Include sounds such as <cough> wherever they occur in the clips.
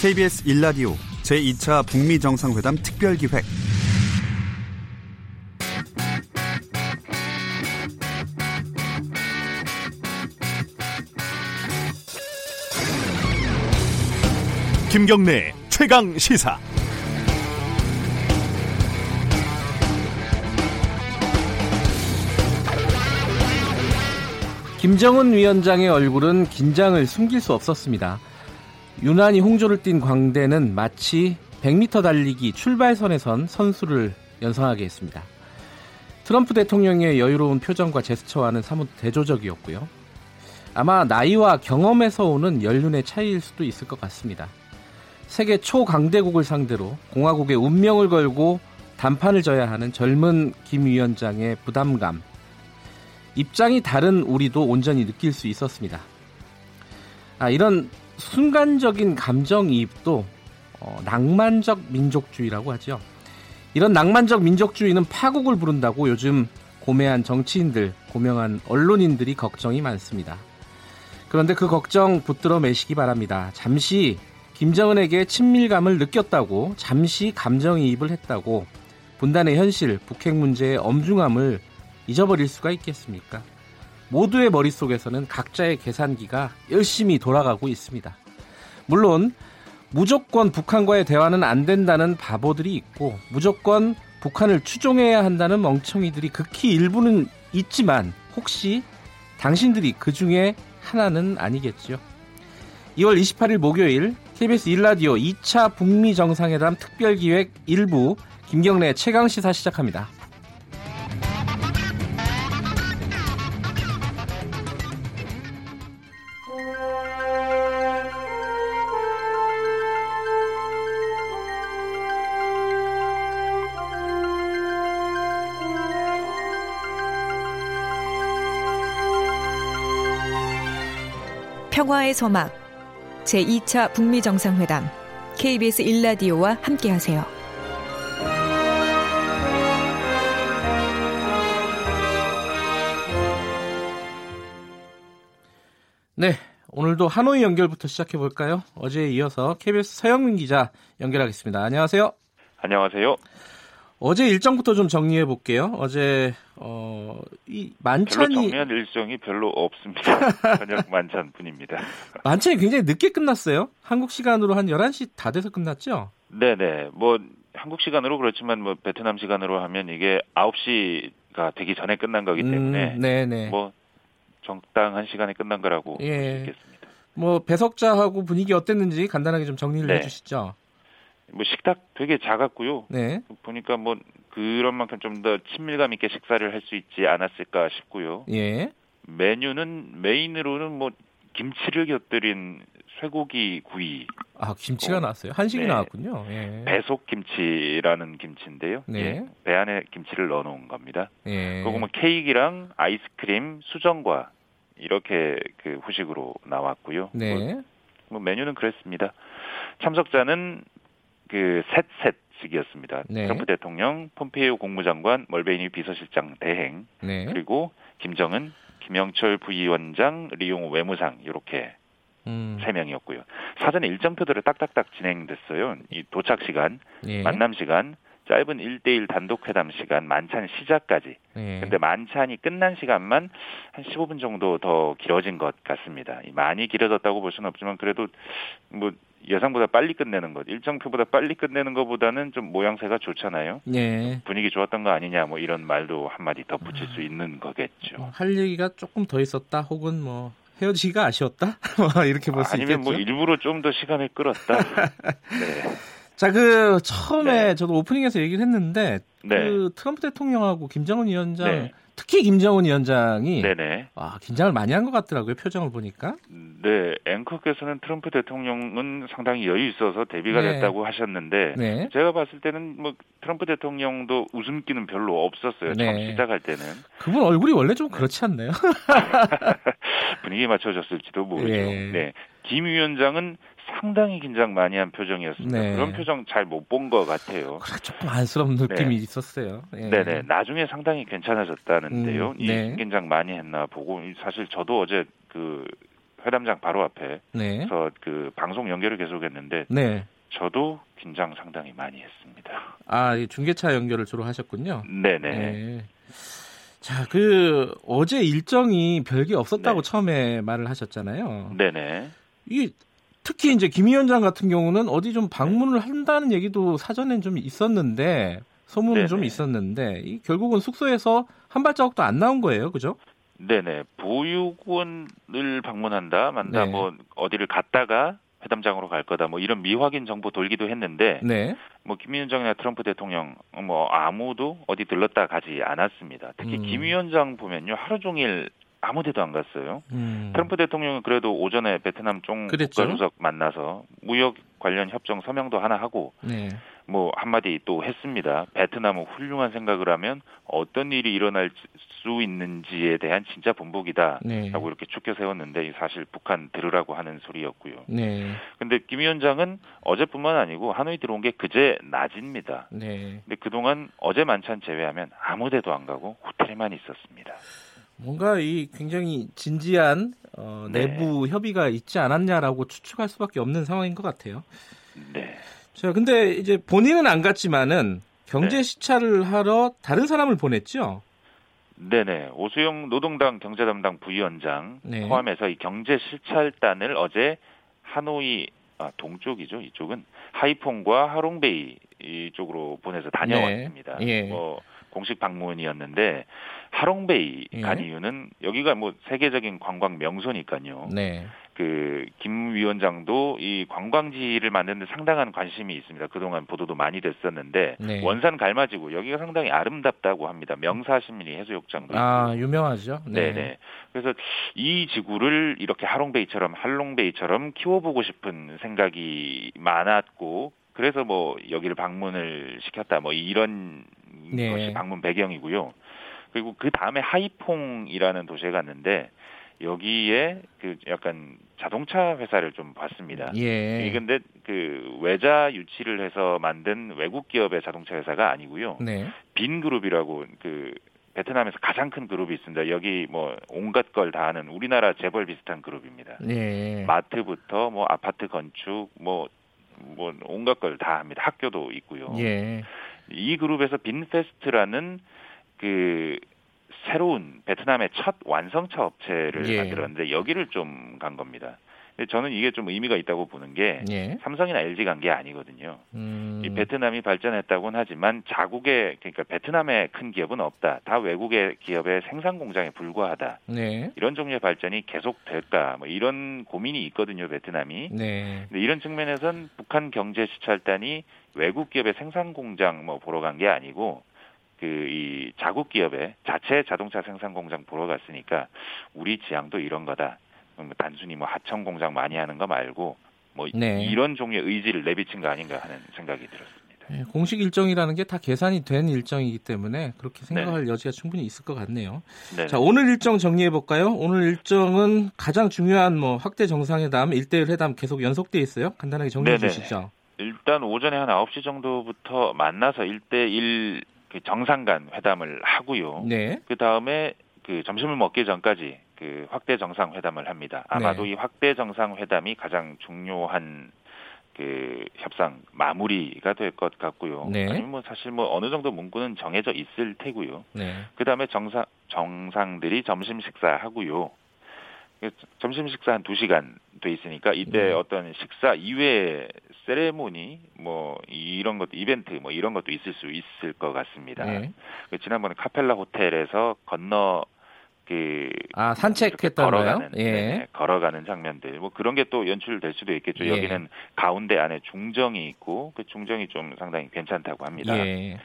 KBS 1라디오 제2차 북미 정상회담 특별 기획 김경래 최강 시사 김정은 위원장의 얼굴은 긴장을 숨길 수 없었습니다. 유난히 홍조를 띈 광대는 마치 100m 달리기 출발선에 선 선수를 연상하게 했습니다. 트럼프 대통령의 여유로운 표정과 제스처와는 사뭇 대조적이었고요. 아마 나이와 경험에서 오는 연륜의 차이일 수도 있을 것 같습니다. 세계 초강대국을 상대로 공화국의 운명을 걸고 단판을 져야 하는 젊은 김 위원장의 부담감, 입장이 다른 우리도 온전히 느낄 수 있었습니다. 아, 이런 순간적인 감정이입도 어, 낭만적 민족주의라고 하죠. 이런 낭만적 민족주의는 파국을 부른다고 요즘 고매한 정치인들, 고명한 언론인들이 걱정이 많습니다. 그런데 그 걱정 붙들어 매시기 바랍니다. 잠시 김정은에게 친밀감을 느꼈다고, 잠시 감정이입을 했다고, 분단의 현실, 북핵 문제의 엄중함을 잊어버릴 수가 있겠습니까? 모두의 머릿속에서는 각자의 계산기가 열심히 돌아가고 있습니다. 물론 무조건 북한과의 대화는 안 된다는 바보들이 있고 무조건 북한을 추종해야 한다는 멍청이들이 극히 일부는 있지만 혹시 당신들이 그 중에 하나는 아니겠죠. 2월 28일 목요일 KBS 1라디오 2차 북미 정상회담 특별기획 1부 김경래 최강 시사 시작합니다. 평화의 서막 제2차 북미 정상회담 KBS 1라디오와 함께하세요. 네, 오늘도 하노이 연결부터 시작해 볼까요? 어제에 이어서 KBS 서영민 기자 연결하겠습니다. 안녕하세요. 안녕하세요. 어제 일정부터 좀 정리해 볼게요. 어제 어, 이 만찬이 별로 정리한 일정이 별로 없습니다. <laughs> 저녁 만찬뿐입니다. 만찬이 굉장히 늦게 끝났어요. 한국 시간으로 한 11시 다 돼서 끝났죠? 네, 네. 뭐 한국 시간으로 그렇지만 뭐 베트남 시간으로 하면 이게 9시가 되기 전에 끝난 거기 때문에 음, 네 네. 뭐 적당한 시간에 끝난 거라고 예. 볼수 있겠습니다. 뭐 배석자하고 분위기 어땠는지 간단하게 좀 정리를 네. 해 주시죠. 뭐 식탁 되게 작았고요. 네. 보니까 뭐 그런 만큼 좀 더 친밀감 있게 식사를 할 수 있지 않았을까 싶고요. 예. 메뉴는 메인으로는 뭐 김치를 곁들인 쇠고기 구이, 아, 김치가 어, 나왔어요. 한식이 네. 나왔군요. 예. 배속 김치라는 김치인데요. 네. 예, 배 안에 김치를 넣어 놓은 겁니다. 예. 그리고 뭐 케이크랑 아이스크림, 수정과 이렇게 그 후식으로 나왔고요. 뭐, 네. 뭐 메뉴는 그랬습니다. 참석자는 그 셋셋씩이었습니다. 네. 트럼프 대통령, 폼페이오 국무장관, 멀베이니 비서실장 대행, 네. 그리고 김정은, 김영철 부위원장, 리용호 외무상 이렇게 음. 세 명이었고요. 사전에 일정표대로 딱딱딱 진행됐어요. 이 도착 시간, 예. 만남 시간, 짧은 1대1 단독 회담 시간, 만찬 시작까지. 예. 근데 만찬이 끝난 시간만 한 15분 정도 더 길어진 것 같습니다. 이 많이 길어졌다고 볼 수는 없지만 그래도 뭐 예상보다 빨리 끝내는 것, 일정표보다 빨리 끝내는 것보다는 좀 모양새가 좋잖아요. 예. 분위기 좋았던 거 아니냐 뭐 이런 말도 한마디 덧붙일 수 있는 거겠죠. 뭐할 얘기가 조금 더 있었다 혹은 뭐 헤어지기가 아쉬웠다 <laughs> 뭐 이렇게 볼수 있겠죠. 아니면 뭐 일부러 좀 더 시간을 끌었다. <laughs> 네. 자, 그 처음에 네. 저도 오프닝에서 얘기를 했는데 네. 그 트럼프 대통령하고 김정은 위원장 네. 특히 김정은 위원장이 네네. 와, 긴장을 많이 한 것 같더라고요. 표정을 보니까. 네, 앵커께서는 트럼프 대통령은 상당히 여유 있어서 데뷔가 네. 됐다고 하셨는데 네. 제가 봤을 때는 뭐 트럼프 대통령도 웃음기는 별로 없었어요. 처음 네. 시작할 때는 그분 얼굴이 원래 좀 그렇지 않나요? <laughs> 분위기에 맞춰졌을지도 모르죠. 예. 네, 김 위원장은 상당히 긴장 많이 한 표정이었습니다. 네. 그런 표정 잘 못 본 것 같아요. 조금 안쓰러운 느낌이 네. 있었어요. 예. 네네. 나중에 상당히 괜찮아졌다는데요. 음, 이 네. 긴장 많이 했나 보고 사실 저도 어제 그 회담장 바로 앞에서 네. 그 방송 연결을 계속했는데 네. 저도 긴장 상당히 많이 했습니다. 아, 이 중계차 연결을 주로 하셨군요. 네네. 네. 자, 그 어제 일정이 별게 없었다고 네. 처음에 말을 하셨잖아요. 네네. 이게 특히 이제 김 위원장 같은 경우는 어디 좀 방문을 한다는 얘기도 사전엔 좀 있었는데 소문은 좀 네네. 있었는데 이 결국은 숙소에서 한 발자국도 안 나온 거예요, 그죠? 네네. 보육원을 방문한다, 만다, 네. 뭐 어디를 갔다가 회담장으로 갈 거다, 뭐 이런 미확인 정보 돌기도 했는데, 네. 뭐 김위원장이나 트럼프 대통령 뭐 아무도 어디 들렀다 가지 않았습니다. 특히 음. 김 위원장 보면요 하루 종일 아무 데도 안 갔어요. 음. 트럼프 대통령은 그래도 오전에 베트남 총 그랬죠. 국가주석 만나서 무역 관련 협정 서명도 하나 하고 네. 뭐 한마디 또 했습니다. 베트남은 훌륭한 생각을 하면 어떤 일이 일어날 수 있는지에 대한 진짜 본보기다. 네. 라고 이렇게 축켜 세웠는데 이 사실 북한 들으라고 하는 소리였고요. 네. 근데 김 위원장은 어제뿐만 아니고 하노이 들어온 게 그제 낮입니다. 네. 근데 그동안 어제 만찬 제외하면 아무 데도 안 가고 호텔에만 있었습니다. 뭔가 이 굉장히 진지한 어, 네. 내부 협의가 있지 않았냐라고 추측할 수밖에 없는 상황인 것 같아요. 네. 자, 근데 이제 본인은 안 갔지만은 경제 네. 시찰을 하러 다른 사람을 보냈죠. 네네. 오수영 노동당 경제담당 부위원장 네. 포함해서 이 경제 실찰단을 어제 하노이 아, 동쪽이죠. 이쪽은 하이퐁과 하롱베이 이쪽으로 보내서 다녀왔습니다. 네. 예. 뭐 공식 방문이었는데 하롱베이 예. 간 이유는 여기가 뭐 세계적인 관광 명소니까요. 네. 그김 위원장도 이 관광지를 만드는 데 상당한 관심이 있습니다. 그동안 보도도 많이 됐었는데 네. 원산 갈마지구 여기가 상당히 아름답다고 합니다. 명사시민이 해수욕장도 있고. 아, 유명하죠. 네. 네 그래서 이 지구를 이렇게 하롱베이처럼 할롱베이처럼 키워보고 싶은 생각이 많았고 그래서 뭐 여기를 방문을 시켰다 뭐 이런 네. 것이 방문 배경이고요. 그리고 그 다음에 하이퐁이라는 도시에 갔는데 여기에 그 약간 자동차 회사를 좀 봤습니다. 예. 이 근데 그 외자 유치를 해서 만든 외국 기업의 자동차 회사가 아니고요. 네. 빈 그룹이라고 그 베트남에서 가장 큰 그룹이 있습니다. 여기 뭐 온갖 걸 다 하는 우리나라 재벌 비슷한 그룹입니다. 네. 마트부터 뭐 아파트 건축 뭐뭐 온갖 걸 다 합니다. 학교도 있고요. 예. 이 그룹에서 빈패스트라는 그 새로운 베트남의 첫 완성차 업체를 예. 만들었는데 여기를 좀 간 겁니다. 근데 저는 이게 좀 의미가 있다고 보는 게 예. 삼성이나 LG 간 게 아니거든요. 음. 이 베트남이 발전했다고는 하지만 자국의 그러니까 베트남의 큰 기업은 없다. 다 외국의 기업의 생산 공장에 불과하다. 네. 이런 종류의 발전이 계속 될까? 뭐 이런 고민이 있거든요, 베트남이. 네. 근데 이런 측면에선 북한 경제 시찰단이 외국 기업의 생산 공장 뭐 보러 간 게 아니고 그 이 자국 기업의 자체 자동차 생산 공장 보러 갔으니까 우리 지향도 이런 거다. 뭐 단순히 뭐 하청 공장 많이 하는 거 말고 뭐 네. 이런 종류의 의지를 내비친 거 아닌가 하는 생각이 들었습니다. 예, 공식 일정이라는 게 다 계산이 된 일정이기 때문에 그렇게 생각할 여지가 충분히 있을 것 같네요. 네. 자, 오늘 일정 정리해 볼까요? 오늘 일정은 가장 중요한 뭐 확대 정상회담, 일대일 회담 계속 연속돼 있어요. 간단하게 정리해 네네. 주시죠. 일단 오전에 한 9시 정도부터 만나서 1대1 그 정상 간 회담을 하고요. 네. 그 다음에 그 점심을 먹기 전까지 그 확대 정상 회담을 합니다. 아마도 네. 이 확대 정상 회담이 가장 중요한 그 협상 마무리가 될 것 같고요. 네. 아니면 뭐 사실 뭐 어느 정도 문구는 정해져 있을 테고요. 네. 그 다음에 정상 정상들이 점심 식사하고요. 그 점심 식사 한 2시간 돼 있으니까 이때 네. 어떤 식사 이외의 세레모니 뭐 이런 것도 이벤트 뭐 이런 것도 있을 수 있을 것 같습니다. 네. 그 지난번에 카펠라 호텔에서 건너 그 아, 거요? 걸어가는 예. 네, 걸어가는 장면들 뭐 그런 게 또 연출될 수도 있겠죠. 예. 여기는 가운데 안에 중정이 있고 그 중정이 좀 상당히 괜찮다고 합니다. 예.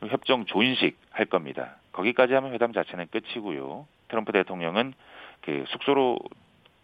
그 협정 조인식 할 겁니다. 거기까지 하면 회담 자체는 끝이고요. 트럼프 대통령은 그 숙소로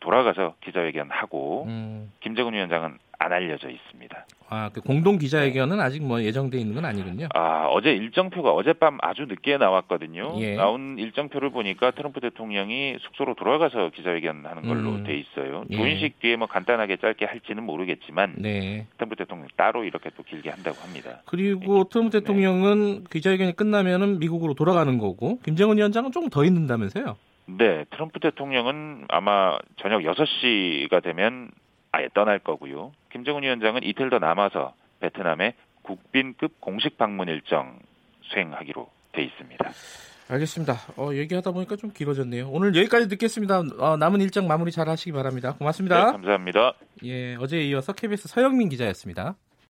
돌아가서 기자회견하고 음. 김정은 위원장은 안 알려져 있습니다. 아, 그 공동 기자회견은 아직 뭐 예정돼 있는 건 아니군요. 아, 어제 일정표가 어젯밤 아주 늦게 나왔거든요. 예. 나온 일정표를 보니까 트럼프 대통령이 숙소로 돌아가서 기자회견하는 걸로 음. 돼 있어요. 예. 조인식 뒤에 뭐 간단하게 짧게 할지는 모르겠지만 네. 트럼프 대통령 따로 이렇게 또 길게 한다고 합니다. 그리고 트럼프 대통령은 기자회견이 끝나면은 미국으로 돌아가는 거고 김정은 위원장은 조금 더 있는다면서요? 네, 트럼프 대통령은 아마 저녁 6시가 되면 아예 떠날 거고요. 김정은 위원장은 이틀 더 남아서 베트남에 국빈급 공식 방문 일정 수행하기로 돼 있습니다. 알겠습니다. 어, 얘기하다 보니까 좀 길어졌네요. 오늘 여기까지 듣겠습니다. 어, 남은 일정 마무리 잘 하시기 바랍니다. 고맙습니다. 네, 감사합니다. 예, 어제에 이어서 KBS 서영민 기자였습니다.